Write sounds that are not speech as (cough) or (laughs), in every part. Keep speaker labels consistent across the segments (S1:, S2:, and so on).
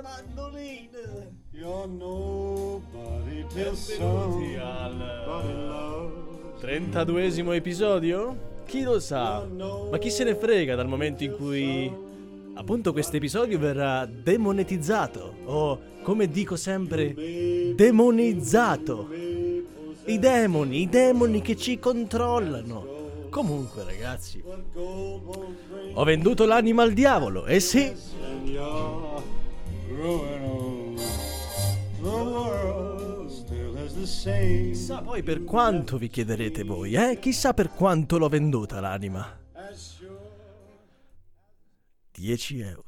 S1: queste mandoline.
S2: You're nobody till somebody loves.
S1: 32esimo episodio? Chi lo sa? Ma chi se ne frega dal momento in cui appunto questo episodio verrà demonetizzato o come dico sempre demonizzato. I demoni, i demoni che ci controllano. Comunque ragazzi, ho venduto l'anima al diavolo, eh sì. Chissà poi per quanto vi chiederete voi, eh? Chissà per quanto l'ho venduta l'anima.
S2: as sure
S1: 10 euro.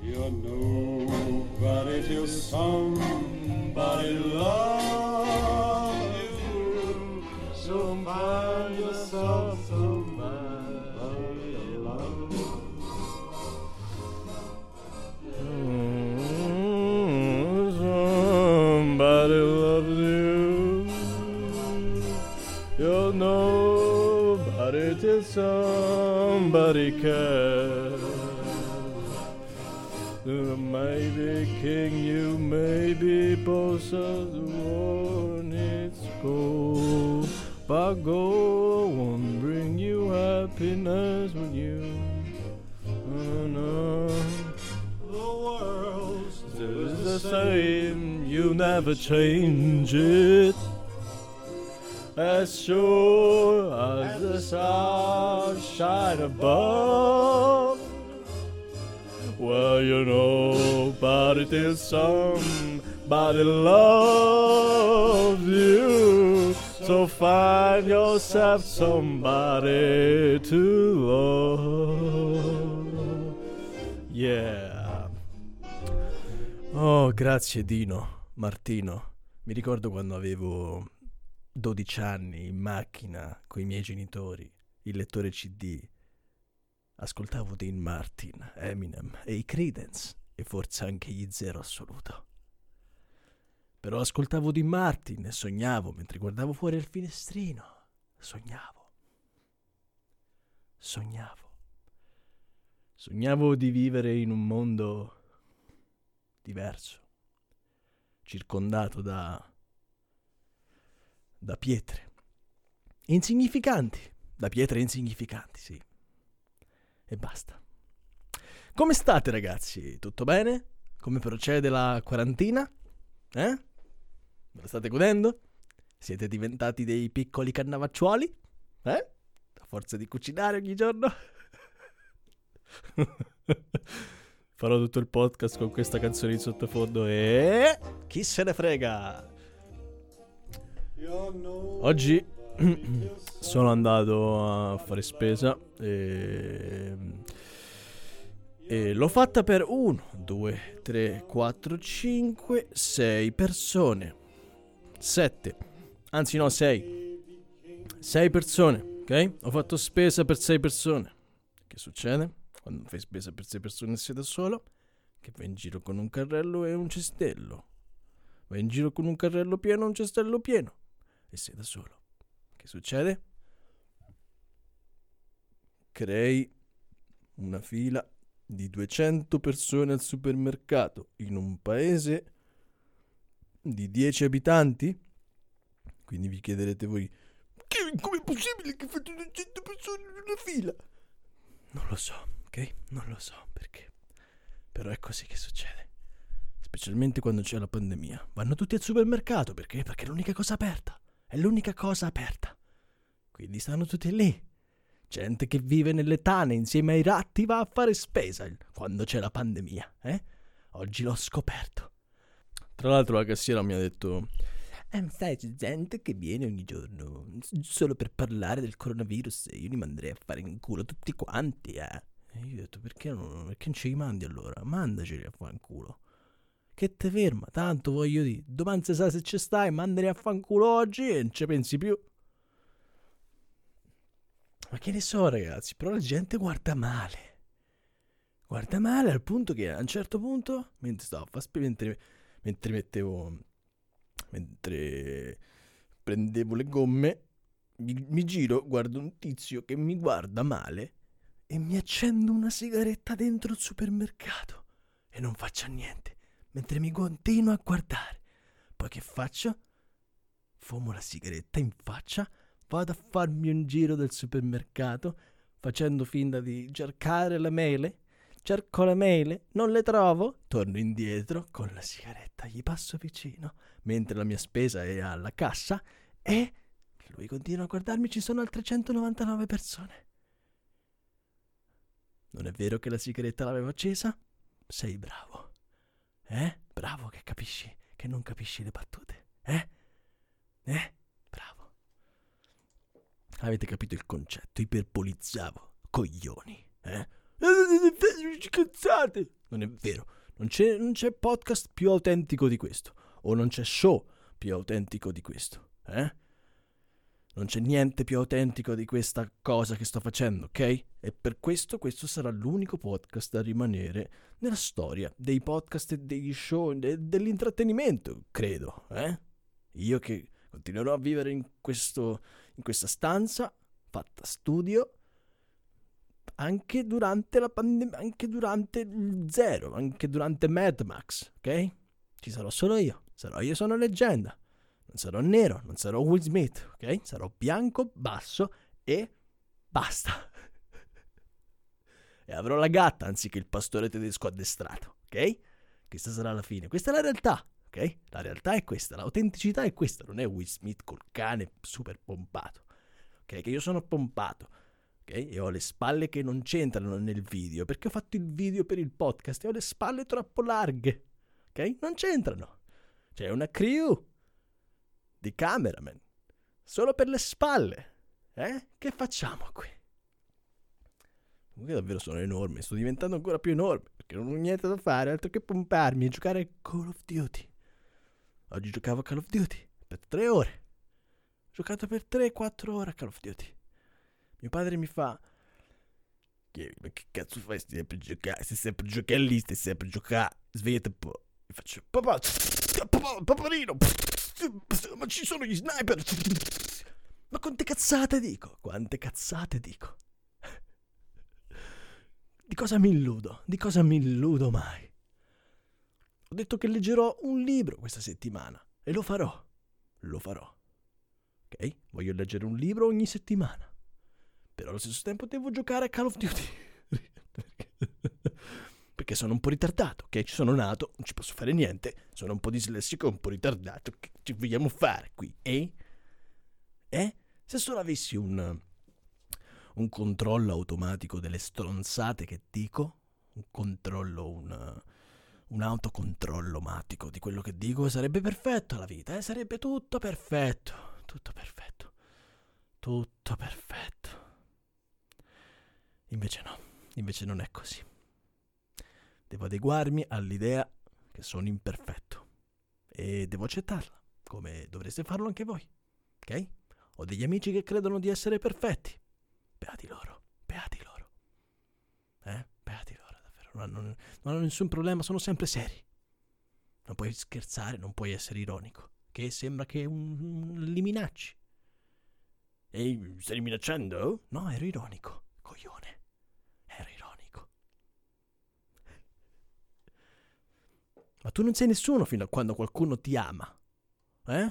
S2: You're nobody till somebody
S1: never change it. As sure as the stars shine above. Well, you know about it till somebody loves you. So find yourself somebody to love. Yeah. Oh, grazie Dino, Martino. Mi ricordo quando avevo 12 anni in macchina con i miei genitori, il lettore CD. Ascoltavo Dean Martin, Eminem e i Credence e forse anche gli Zero Assoluto. Però ascoltavo Dean Martin e sognavo mentre guardavo fuori al finestrino. Sognavo. Sognavo. Sognavo di vivere in un mondo diverso, circondato da da pietre insignificanti, da pietre insignificanti, sì. E basta. Come state ragazzi? Tutto bene? Come procede la quarantina? Eh? Me la state godendo? Siete diventati dei piccoli cannavacciuoli? Eh? A forza di cucinare ogni giorno? (laughs) Farò tutto il podcast con questa canzone in sottofondo e... Chi se ne frega? Oggi (clears throat) sono andato a fare spesa e... e l'ho fatta per 1, 2, 3, 4, 5, 6 persone. 7. Anzi no, 6. 6 persone, ok? Ho fatto spesa per 6 persone. Che succede? Quando fai spesa per 6 persone e sei da solo? Che vai in giro con un carrello e un cestello. Vai in giro con un carrello pieno e un cestello pieno. E sei da solo. Che succede? Crei una fila di 200 persone al supermercato in un paese di 10 abitanti? Quindi vi chiederete voi, "Che- com'è possibile che fate 200 persone in una fila? Non lo so, ok? Non lo so perché. Però è così che succede. Specialmente quando c'è la pandemia. Vanno tutti al supermercato perché? Perché è l'unica cosa aperta. È l'unica cosa aperta. Quindi stanno tutti lì. Gente che vive nelle tane insieme ai ratti va a fare spesa quando c'è la pandemia, eh? Oggi l'ho scoperto. Tra l'altro la cassiera mi ha detto eh, sai, c'è gente che viene ogni giorno solo per parlare del coronavirus e io li manderei a fare in culo tutti quanti, eh. E io ho detto, perché non, perché non ce li mandi allora? Mandaceli a fanculo. Che te ferma, tanto voglio dire, domani se sai se ci stai, mandali a fanculo oggi e non ci pensi più. Ma che ne so, ragazzi, però la gente guarda male. Guarda male al punto che a un certo punto, mentre stavo a spe- mentre, mentre mettevo, mentre prendevo le gomme, mi, mi giro, guardo un tizio che mi guarda male e mi accendo una sigaretta dentro il supermercato e non faccio niente, mentre mi continuo a guardare. Poi che faccio? Fumo la sigaretta in faccia, vado a farmi un giro del supermercato facendo finta di cercare le mele. Cerco le mele, non le trovo, torno indietro con la sigaretta, gli passo vicino, mentre la mia spesa è alla cassa e lui continua a guardarmi, ci sono altre 199 persone. Non è vero che la sigaretta l'avevo accesa? Sei bravo. Eh? Bravo che capisci, che non capisci le battute. Eh? Eh? Bravo. Avete capito il concetto, iperpolizzavo. Coglioni. Eh? Non è vero. Non c'è, non c'è podcast più autentico di questo. O non c'è show più autentico di questo. Eh? Non c'è niente più autentico di questa cosa che sto facendo, ok? E per questo questo sarà l'unico podcast a rimanere nella storia dei podcast e degli show e dell'intrattenimento, credo, eh? Io che continuerò a vivere in, questo, in questa stanza fatta studio anche durante la pandemia, anche durante il zero, anche durante Mad Max, ok? Ci sarò solo io, sarò io sono leggenda. Non sarò nero, non sarò Will Smith, ok? Sarò bianco, basso e basta. (laughs) e avrò la gatta anziché il pastore tedesco addestrato, ok? Questa sarà la fine. Questa è la realtà, ok? La realtà è questa, l'autenticità è questa, non è Will Smith col cane super pompato, ok? Che io sono pompato, ok? E ho le spalle che non c'entrano nel video, perché ho fatto il video per il podcast e ho le spalle troppo larghe, ok? Non c'entrano. C'è una crew di cameraman, solo per le spalle. Eh? Che facciamo qui? Comunque davvero sono enorme, sto diventando ancora più enorme, perché non ho niente da fare altro che pomparmi e giocare a Call of Duty. Oggi giocavo a Call of Duty per tre ore. Ho giocato per 3-4 ore a Call of Duty. Mio padre mi fa... Che, ma che cazzo fai? Stai sempre a giocare, stai sempre a giocare lì, stai sempre a giocare. Svegliati un po'. E faccio... Papà, papà, paparino. Ma ci sono gli sniper. Ma quante cazzate dico? Quante cazzate dico? Di cosa mi illudo? Di cosa mi illudo mai? Ho detto che leggerò un libro questa settimana e lo farò. Lo farò. Ok? Voglio leggere un libro ogni settimana. Però allo stesso tempo devo giocare a Call of Duty. (laughs) Perché sono un po' ritardato, ok? Ci sono nato, non ci posso fare niente. Sono un po' dislessico, un po' ritardato. Che ci vogliamo fare qui? Eh? Eh? Se solo avessi un, un controllo automatico delle stronzate che dico, un controllo, un, un autocontrollo automatico di quello che dico, sarebbe perfetto la vita, eh? Sarebbe tutto perfetto. Tutto perfetto. Tutto perfetto. Invece no, invece non è così. Devo adeguarmi all'idea che sono imperfetto e devo accettarla, come dovreste farlo anche voi. Ok? Ho degli amici che credono di essere perfetti. Beati loro, beati loro. Eh? Beati loro, davvero. Non hanno, non hanno nessun problema, sono sempre seri. Non puoi scherzare, non puoi essere ironico. Che sembra che un, li minacci. Ehi, stai minacciando? No, ero ironico, coglione. Ero ironico. Ma tu non sei nessuno fino a quando qualcuno ti ama. Eh?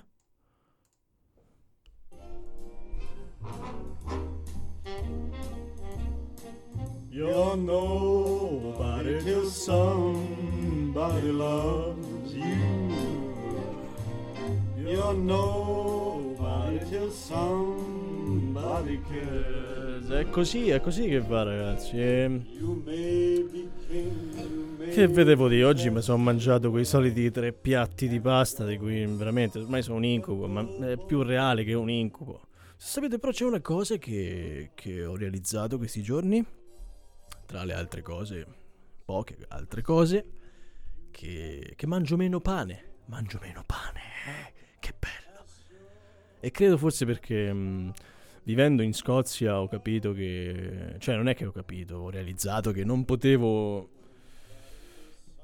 S2: You're nobody till somebody loves you. You're nobody till somebody cares.
S1: È così, è così che va, ragazzi. E... Che vedevo di oggi? Mi sono mangiato quei soliti tre piatti di pasta di cui veramente ormai sono un incubo, ma è più reale che un incubo. Sapete, però c'è una cosa che, che ho realizzato questi giorni, tra le altre cose, poche altre cose, che, che mangio meno pane. Mangio meno pane, eh? Che bello. E credo forse perché mh, vivendo in Scozia ho capito che... Cioè non è che ho capito, ho realizzato che non potevo...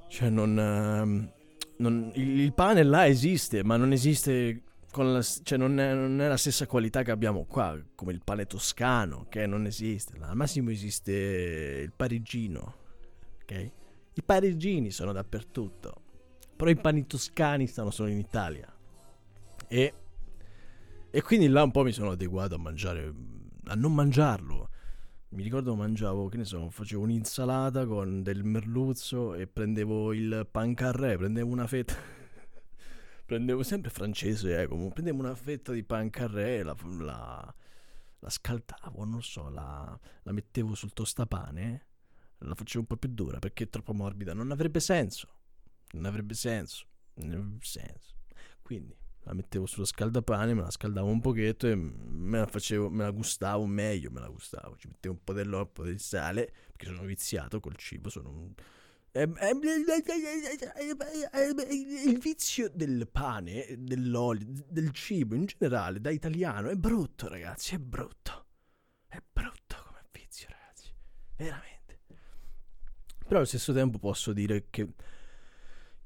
S1: Cioè non... ehm, non- il, pane là esiste, ma non esiste la cioè non, è, non è la stessa qualità che abbiamo qua, come il pane toscano, che non esiste. Al massimo esiste il parigino, ok? I parigini sono dappertutto, però i pani toscani stanno solo in Italia. E, e quindi là un po' mi sono adeguato a mangiare, a non mangiarlo. Mi ricordo mangiavo, che ne so, facevo un'insalata con del merluzzo e prendevo il pancarré, prendevo una fetta. (laughs) prendevo sempre francese, eh, comunque. Prendevo una fetta di pancarré, la, la, la scaldavo, non so, la, la mettevo sul tostapane, la facevo un po' più dura perché è troppo morbida. Non avrebbe senso. Non avrebbe senso. Non avrebbe senso. Quindi la mettevo sullo scaldapane, me la scaldavo un pochetto e me la facevo, me la gustavo meglio, me la gustavo. Ci mettevo un po' dell'olio, un po' di sale, perché sono viziato col cibo, sono un... Ehm, ehm, Il vizio del pane, dell'olio, del cibo in generale, da italiano, è brutto, ragazzi, è brutto. È brutto come vizio, ragazzi. Veramente. Però allo stesso tempo posso dire che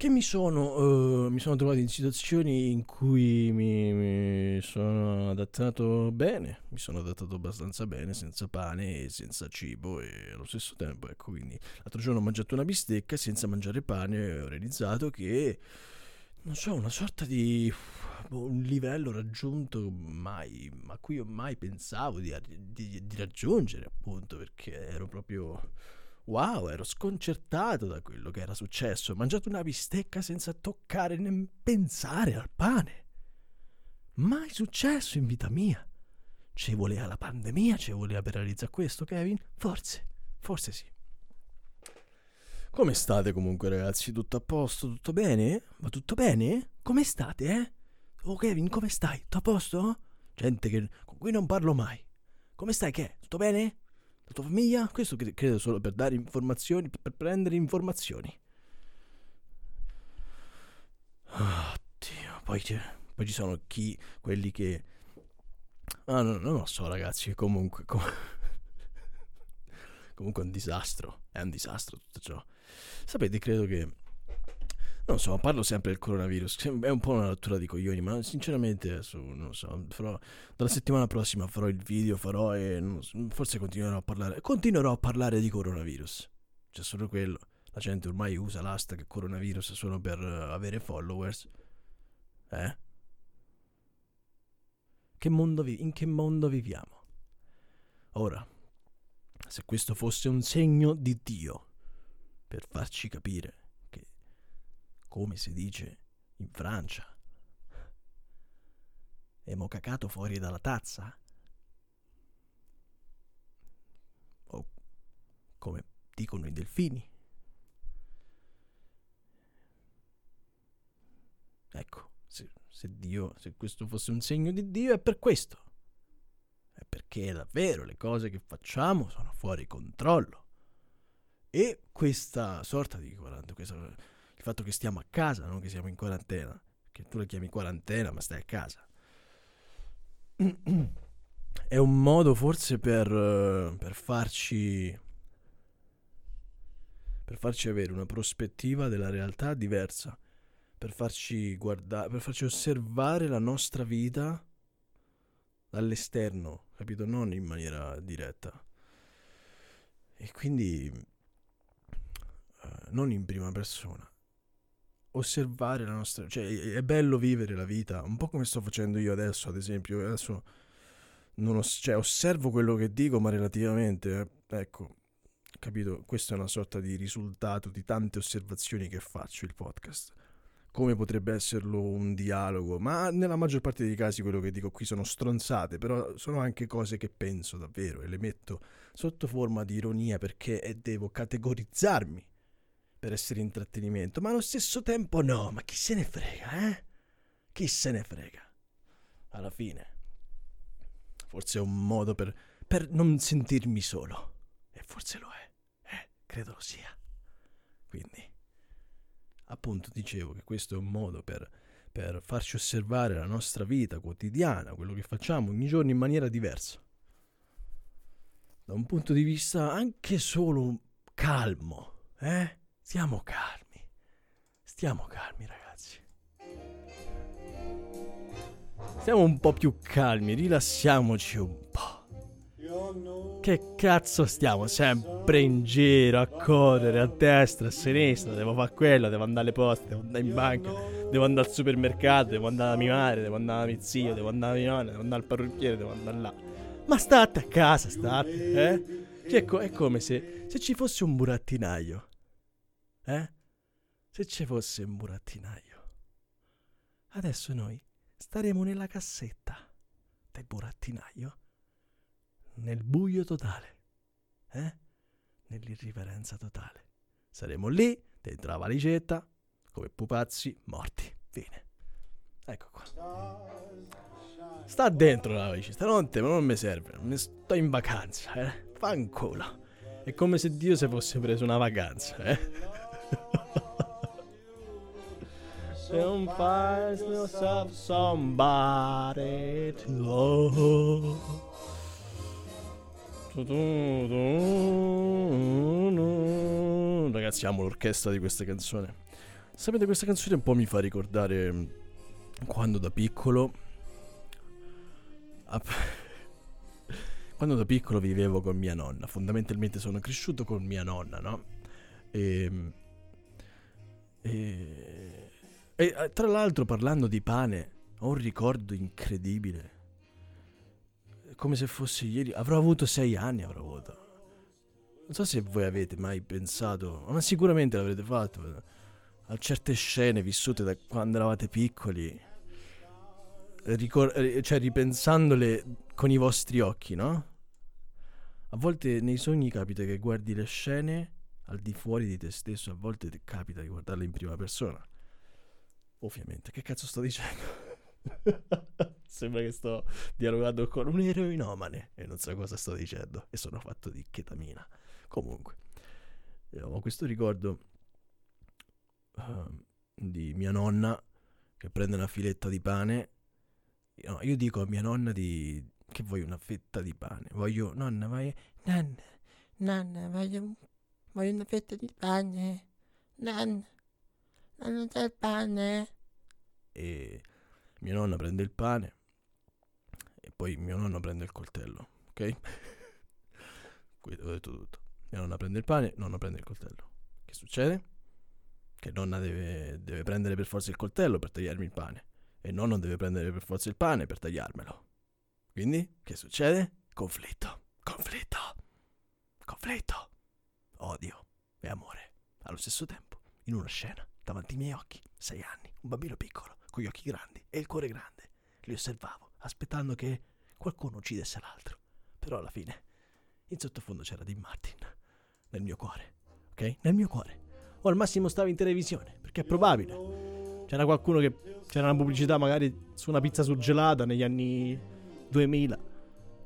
S1: che mi sono, eh, mi sono trovato in situazioni in cui mi, mi sono adattato bene, mi sono adattato abbastanza bene, senza pane e senza cibo e allo stesso tempo, ecco, quindi l'altro giorno ho mangiato una bistecca senza mangiare pane e ho realizzato che, non so, una sorta di boh, un livello raggiunto mai, a cui io mai pensavo di, di, di raggiungere, appunto, perché ero proprio Wow, ero sconcertato da quello che era successo. Ho mangiato una bistecca senza toccare né pensare al pane. Mai successo in vita mia. Ci voleva la pandemia, ci voleva per realizzare questo, Kevin? Forse, forse sì. Come state comunque, ragazzi? Tutto a posto? Tutto bene? Va tutto bene? Come state, eh? Oh, Kevin, come stai? Tutto a posto? Gente che, con cui non parlo mai. Come stai, che? Tutto bene? La tua famiglia? Questo cre- credo solo per dare informazioni, per prendere informazioni. Oddio, poi, poi ci sono chi, quelli che... Ah, no, non lo so ragazzi, comunque... com- comunque è un disastro, è un disastro tutto ciò. Sapete, credo che... Non so, parlo sempre del coronavirus, è un po' una rottura di coglioni, ma sinceramente adesso non so, farò, dalla settimana prossima farò il video, farò e so, forse continuerò a parlare, continuerò a parlare di coronavirus. C'è solo quello. La gente ormai usa l'hashtag coronavirus solo per avere followers. Eh? Che mondo vi- in che mondo viviamo? Ora, se questo fosse un segno di Dio per farci capire come si dice in Francia, Emo cacato fuori dalla tazza? O come dicono i delfini? Ecco, se, se Dio, se questo fosse un segno di Dio è per questo. È perché davvero le cose che facciamo sono fuori controllo. E questa sorta di quarantena, questa- fatto che stiamo a casa, non che siamo in quarantena, che tu la chiami quarantena ma stai a casa. (clears throat) È un modo forse per, eh, per farci per farci avere una prospettiva della realtà diversa, per farci guardare, per farci osservare la nostra vita dall'esterno, capito? Non in maniera diretta. E quindi eh, non in prima persona. Osservare la nostra, cioè è bello vivere la vita, un po' come sto facendo io adesso, ad esempio, adesso non os- cioè, osservo quello che dico, ma relativamente, eh, ecco, capito? Questo è una sorta di risultato di tante osservazioni che faccio il podcast. Come potrebbe esserlo un dialogo, ma nella maggior parte dei casi quello che dico qui sono stronzate, però sono anche cose che penso davvero e le metto sotto forma di ironia perché devo categorizzarmi per essere intrattenimento, ma allo stesso tempo no, ma chi se ne frega, eh? Chi se ne frega? Alla fine, forse è un modo per, per non sentirmi solo, e forse lo è, eh, credo lo sia. Quindi, appunto, dicevo che questo è un modo per, per farci osservare la nostra vita quotidiana, quello che facciamo ogni giorno in maniera diversa. Da un punto di vista anche solo calmo, eh? Stiamo calmi. Stiamo calmi, ragazzi. Stiamo un po' più calmi, rilassiamoci un po'. Che cazzo stiamo sempre in giro a correre a destra, a sinistra, devo fare quello, devo andare alle poste, devo andare in banca, devo andare al supermercato, devo andare da mia madre, devo andare da mio zio, devo andare da mia nonna, devo andare al parrucchiere, devo andare là. Ma state a casa, state, eh? Cioè, è come se, se ci fosse un burattinaio, eh? Se ci fosse un burattinaio. Adesso noi staremo nella cassetta del burattinaio nel buio totale, eh? Nell'irriverenza totale. Saremo lì, dentro la valigetta, come pupazzi morti. Fine. Ecco qua. Sta dentro la valigetta, non te, ma non mi serve. Mi sto in vacanza, eh? Fanculo. È come se Dio si fosse preso una vacanza, eh? Don't find yourself somebody to love. Ragazzi, amo l'orchestra di questa canzone. Sapete, questa canzone un po' mi fa ricordare mm, quando da piccolo. (laughs) Quando da piccolo vivevo con mia nonna. Fondamentalmente sono cresciuto con mia nonna, no? E. E. E eh, tra l'altro, parlando di pane, ho un ricordo incredibile come se fosse ieri. Avrò avuto sei anni, avrò avuto. Non so se voi avete mai pensato, ma sicuramente l'avrete fatto, a certe scene vissute da quando eravate piccoli, ricor- eh, cioè ripensandole con i vostri occhi, no? A volte nei sogni capita che guardi le scene al di fuori di te stesso, a volte ti capita di guardarle in prima persona. Ovviamente, che cazzo sto dicendo? (laughs) Sembra che sto dialogando con un eroinomane e non so cosa sto dicendo. E sono fatto di chetamina. Comunque, eh, ho questo ricordo uh, di mia nonna che prende una filetta di pane. No, io dico a mia nonna di che voglio una fetta di pane. Voglio, nonna, vai.
S3: Nonna, nonna, voglio, voglio una fetta di pane. Nonna, nonna c'è il pane.
S1: E mia nonna prende il pane e poi mio nonno prende il coltello, ok? (laughs) Qui ho detto tutto. Mia nonna prende il pane, nonno prende il coltello. Che succede? Che nonna deve, deve prendere per forza il coltello per tagliarmi il pane e nonno deve prendere per forza il pane per tagliarmelo. Quindi, che succede? Conflitto, conflitto, conflitto, odio e amore allo stesso tempo, in una scena, davanti ai miei occhi, sei anni, un bambino piccolo, con gli occhi grandi e il cuore grande. Li osservavo, aspettando che qualcuno uccidesse l'altro. Però alla fine, in sottofondo c'era Dean Martin, nel mio cuore, ok? Nel mio cuore. O al massimo stava in televisione, perché è probabile. C'era qualcuno che... C'era una pubblicità magari su una pizza surgelata negli anni 2000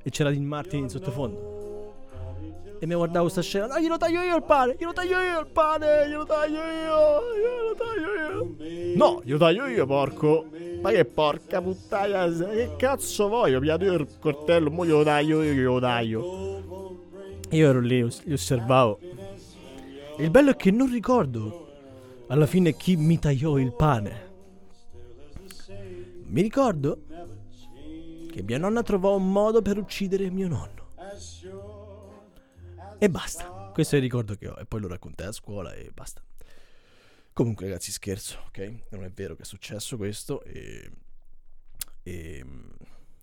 S1: e c'era Dean Martin in sottofondo. E mi guardavo sta scena. No, glielo taglio io il pane! Glielo taglio io il pane! Glielo taglio io! Glielo taglio io! No, glielo taglio io, porco! Ma che porca puttana! Che cazzo voglio? Piato io il coltello, mo glielo taglio io, glielo taglio. Io ero lì, li osservavo. E il bello è che non ricordo alla fine chi mi tagliò il pane. Mi ricordo che mia nonna trovò un modo per uccidere mio nonno. E basta. Questo è il ricordo che ho. E poi lo raccontai a scuola e basta. Comunque, ragazzi, scherzo, ok? Non è vero che è successo questo. E. e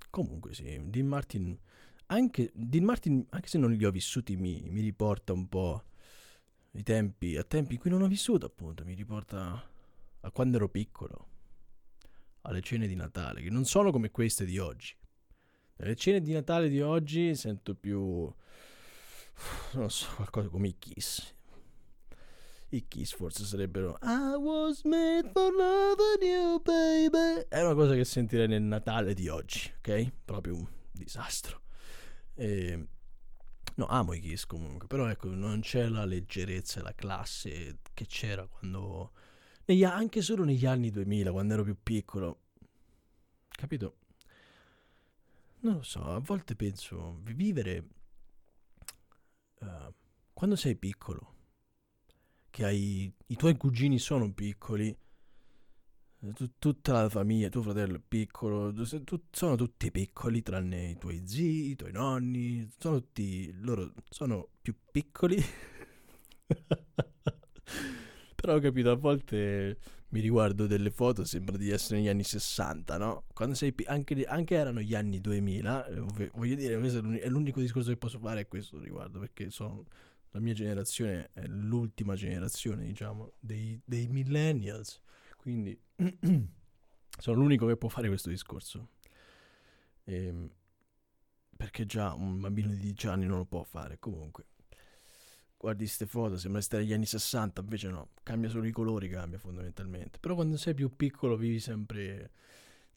S1: comunque, sì. Dean Martin. Anche, Dean Martin, anche se non li ho vissuti, mi, mi riporta un po' i tempi, a tempi in cui non ho vissuto, appunto. Mi riporta a quando ero piccolo. Alle cene di Natale, che non sono come queste di oggi. Nelle cene di Natale di oggi sento più non so, qualcosa come i Kiss. I Kiss forse sarebbero I was made for loving you, baby. È una cosa che sentirei nel Natale di oggi, ok? Proprio un disastro. E... No, amo i Kiss comunque, però ecco, non c'è la leggerezza e la classe che c'era quando... Negli, anche solo negli anni 2000, quando ero più piccolo. Capito? Non lo so, a volte penso, vivere Uh, quando sei piccolo, che hai, i tuoi cugini sono piccoli, Tu- tutta la famiglia, tuo fratello è piccolo, tu- sono tutti piccoli tranne i tuoi zii, i tuoi nonni, sono tutti, loro sono più piccoli. (laughs) Però ho capito, a volte mi riguardo delle foto, sembra di essere negli anni 60, no? Quando sei anche, anche erano gli anni 2000, eh, voglio dire, è l'uni- è l'unico discorso che posso fare a questo riguardo, perché sono, la mia generazione è l'ultima generazione, diciamo, dei, dei millennials, quindi (clears throat) sono l'unico che può fare questo discorso. Ehm, perché già un bambino di 10 anni non lo può fare, comunque. Guardi queste foto, sembra stare agli anni 60, invece no, cambia solo i colori, cambia fondamentalmente. Però quando sei più piccolo vivi sempre...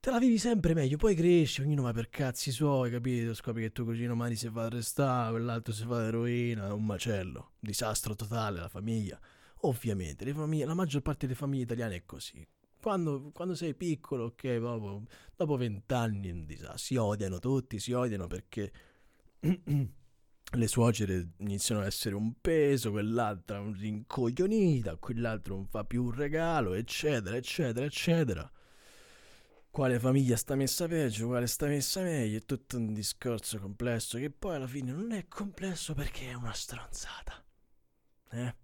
S1: Te la vivi sempre meglio, poi cresci, ognuno va per cazzi suoi, capito? Scopri che tuo cugino Mari si fa arrestare, quell'altro si fa l'eroina, è un macello, disastro totale, la famiglia. Ovviamente, famiglie, la maggior parte delle famiglie italiane è così. Quando, quando sei piccolo, ok, dopo, vent'anni è un disastro. Si odiano tutti, si odiano perché (clears throat) le suocere iniziano a essere un peso, quell'altra un rincoglionita, quell'altro non fa più un regalo, eccetera, eccetera, eccetera. Quale famiglia sta messa peggio, quale sta messa meglio, è tutto un discorso complesso che poi alla fine non è complesso perché è una stronzata. Eh?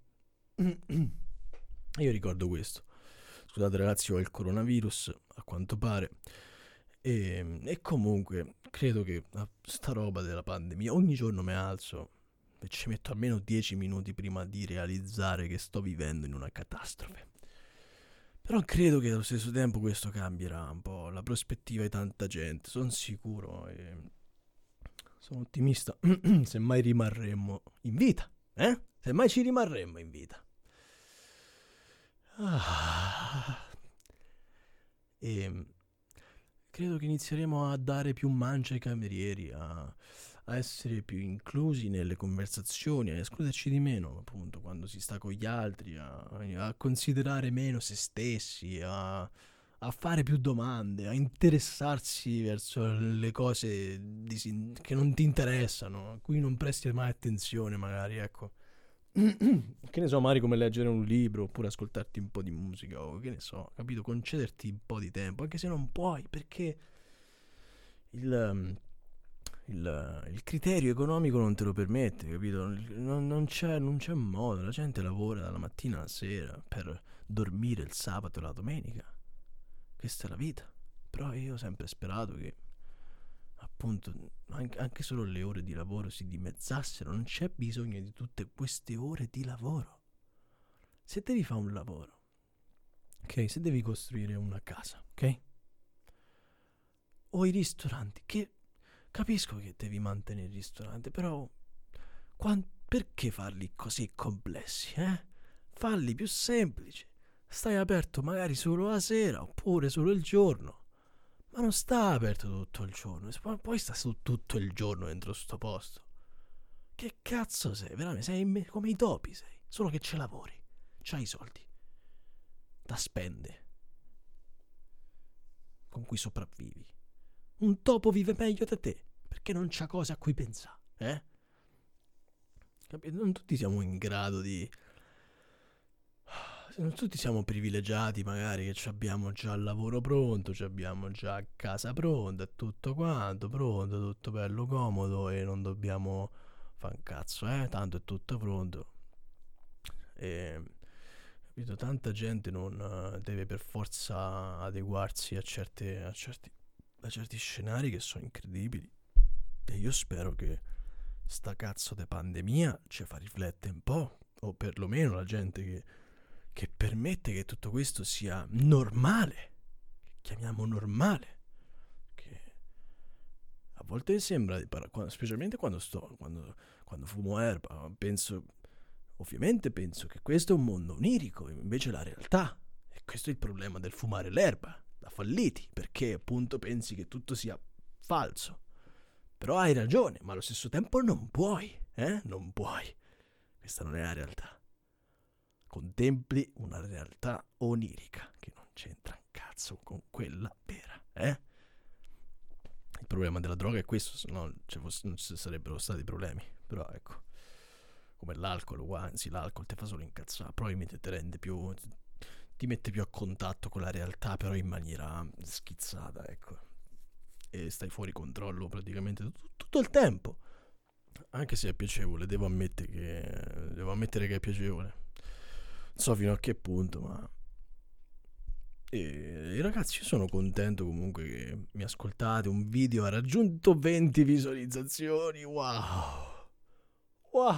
S1: Io ricordo questo. Scusate ragazzi, ho il coronavirus, a quanto pare. E, e comunque, credo che a sta roba della pandemia, ogni giorno mi alzo e ci metto almeno 10 minuti prima di realizzare che sto vivendo in una catastrofe. Però credo che allo stesso tempo questo cambierà un po' la prospettiva di tanta gente, sono sicuro e sono ottimista. (clears throat) Se mai rimarremmo in vita, eh? Se mai ci rimarremmo in vita. Ah. E credo che inizieremo a dare più mancia ai camerieri, a, a essere più inclusi nelle conversazioni, a escluderci di meno, appunto, quando si sta con gli altri, a, a considerare meno se stessi, a, a fare più domande, a interessarsi verso le cose disin- che non ti interessano, a cui non presti mai attenzione, magari, ecco. (clears throat) che ne so, magari come leggere un libro oppure ascoltarti un po' di musica o che ne so, capito? Concederti un po' di tempo, anche se non puoi, perché il, um, il, il criterio economico non te lo permette, capito? Non, non c'è, non c'è modo, la gente lavora dalla mattina alla sera per dormire il sabato e la domenica. Questa è la vita. Però io ho sempre sperato che appunto anche, solo le ore di lavoro si dimezzassero, non c'è bisogno di tutte queste ore di lavoro. Se devi fare un lavoro, ok? Se devi costruire una casa, ok? O i ristoranti, che capisco che devi mantenere il ristorante, però quan- perché farli così complessi, eh? Falli più semplici. Stai aperto magari solo la sera oppure solo il giorno. Ma non sta aperto tutto il giorno. Poi- sta su tutto il giorno dentro sto posto. Che cazzo sei? Veramente sei me- come i topi sei. Solo che ci lavori. C'hai i soldi. Da spende. Con cui sopravvivi. Un topo vive meglio di te. Perché non c'ha cose a cui pensare. Eh? Capito? Non tutti siamo in grado di... Non tutti siamo privilegiati, magari che abbiamo già il lavoro pronto, abbiamo già casa pronta, tutto quanto pronto, tutto bello comodo e non dobbiamo fare un cazzo, eh? Tanto è tutto pronto. E capito, tanta gente non eh, deve per forza adeguarsi a, certe, a, certi, a certi scenari che sono incredibili. E io spero che sta cazzo di pandemia ci fa riflettere un po', o perlomeno la gente che che permette che tutto questo sia normale, che chiamiamo normale, che a volte sembra, specialmente quando sto, quando, quando fumo erba, penso, ovviamente penso che questo è un mondo onirico, invece la realtà, e questo è il problema del fumare l'erba, da falliti, perché appunto pensi che tutto sia falso. Però hai ragione, ma allo stesso tempo non puoi, eh? Non puoi. Questa non è la realtà contempli una realtà onirica che non c'entra un cazzo con quella vera, eh? Il problema della droga è questo, se no non ci sarebbero stati problemi. Però ecco, come l'alcol, anzi l'alcol ti fa solo incazzare, probabilmente ti rende più... ti mette più a contatto con la realtà, però in maniera schizzata, ecco. E stai fuori controllo praticamente tut- tutto il tempo. Anche se è piacevole, devo ammettere che, devo ammettere che è piacevole. So fino a che punto, ma... E ragazzi, io sono contento comunque che mi ascoltate. Un video ha raggiunto 20 visualizzazioni. Wow! Wow!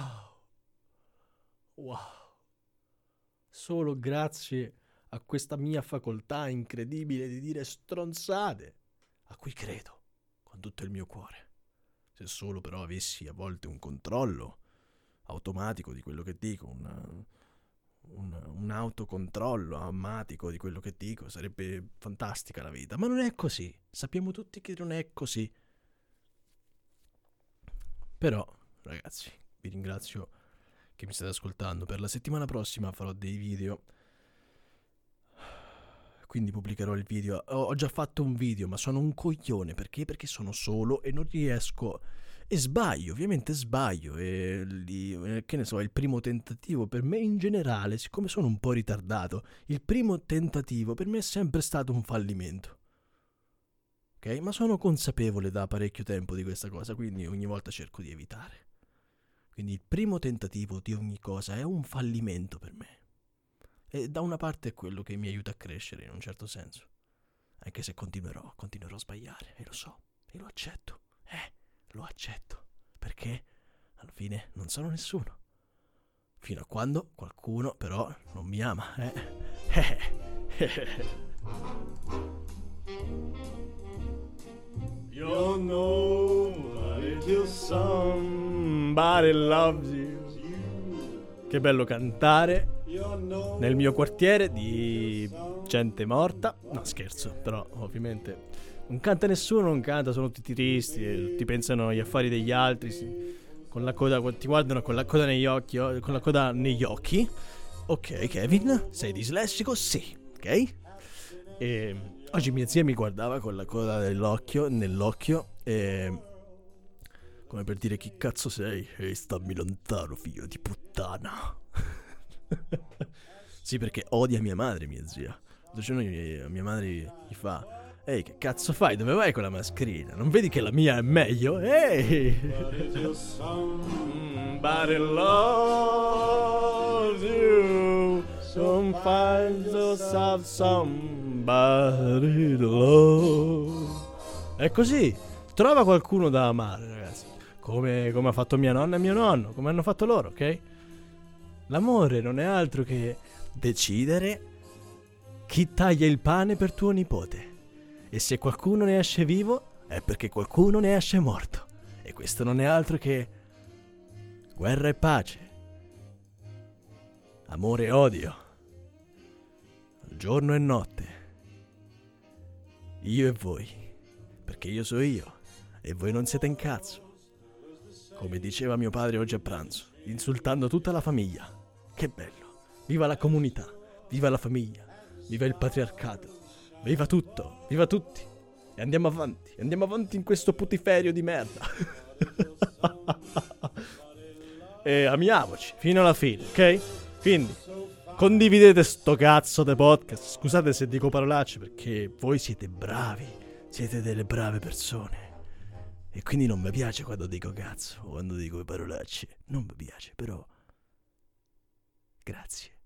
S1: Wow! Solo grazie a questa mia facoltà incredibile di dire stronzate, a cui credo con tutto il mio cuore. Se solo però avessi a volte un controllo automatico di quello che dico, una, un, un autocontrollo automatico di quello che dico, sarebbe fantastica la vita. Ma non è così. Sappiamo tutti che non è così. Però, ragazzi, vi ringrazio che mi state ascoltando. Per la settimana prossima farò dei video. Quindi pubblicherò il video. Ho, ho già fatto un video, ma sono un coglione. Perché? Perché sono solo e non riesco. E sbaglio, ovviamente sbaglio. E lì, eh, che ne so, il primo tentativo per me in generale, siccome sono un po' ritardato, il primo tentativo per me è sempre stato un fallimento. Ok? Ma sono consapevole da parecchio tempo di questa cosa, quindi ogni volta cerco di evitare. Quindi il primo tentativo di ogni cosa è un fallimento per me. E da una parte è quello che mi aiuta a crescere in un certo senso. Anche se continuerò, continuerò a sbagliare, e lo so, e lo accetto. Eh, lo accetto. Perché alla fine non sono nessuno. Fino a quando qualcuno però non mi ama, eh.
S2: You're nobody till
S1: Somebody loves you. Che bello cantare nel mio quartiere di gente morta. No, scherzo, però ovviamente non canta nessuno, non canta, sono tutti tristi, e tutti pensano agli affari degli altri, sì. con la coda, ti guardano con la coda negli occhi, oh, con la coda negli occhi. Ok, Kevin, sei dislessico? Sì, ok? E oggi mia zia mi guardava con la coda dell'occhio, nell'occhio e come per dire chi cazzo sei? Ehi, stammi lontano, figlio di puttana. (laughs) sì, perché odia mia madre, mia zia. L'altro giorno gli- mia madre gli fa: Ehi, che cazzo fai? Dove vai con la mascherina? Non vedi che la mia è meglio? Ehi! Somebody loves you. Some finds yourself somebody to love. È così. Trova qualcuno da amare, ragazzi. Come, come ha fatto mia nonna e mio nonno, come hanno fatto loro, ok? L'amore non è altro che decidere chi taglia il pane per tuo nipote. E se qualcuno ne esce vivo, è perché qualcuno ne esce morto. E questo non è altro che guerra e pace, amore e odio, giorno e notte, io e voi, perché io so io. E voi non siete un cazzo. Come diceva mio padre oggi a pranzo, insultando tutta la famiglia. Che bello, viva la comunità, viva la famiglia, viva il patriarcato, viva tutto, viva tutti. E andiamo avanti, andiamo avanti in questo putiferio di merda. (laughs) e amiamoci fino alla fine, ok? Quindi condividete sto cazzo di podcast. Scusate se dico parolacce perché voi siete bravi, siete delle brave persone. E quindi non mi piace quando dico cazzo quando dico parolacce. Non mi piace, però. Grazie.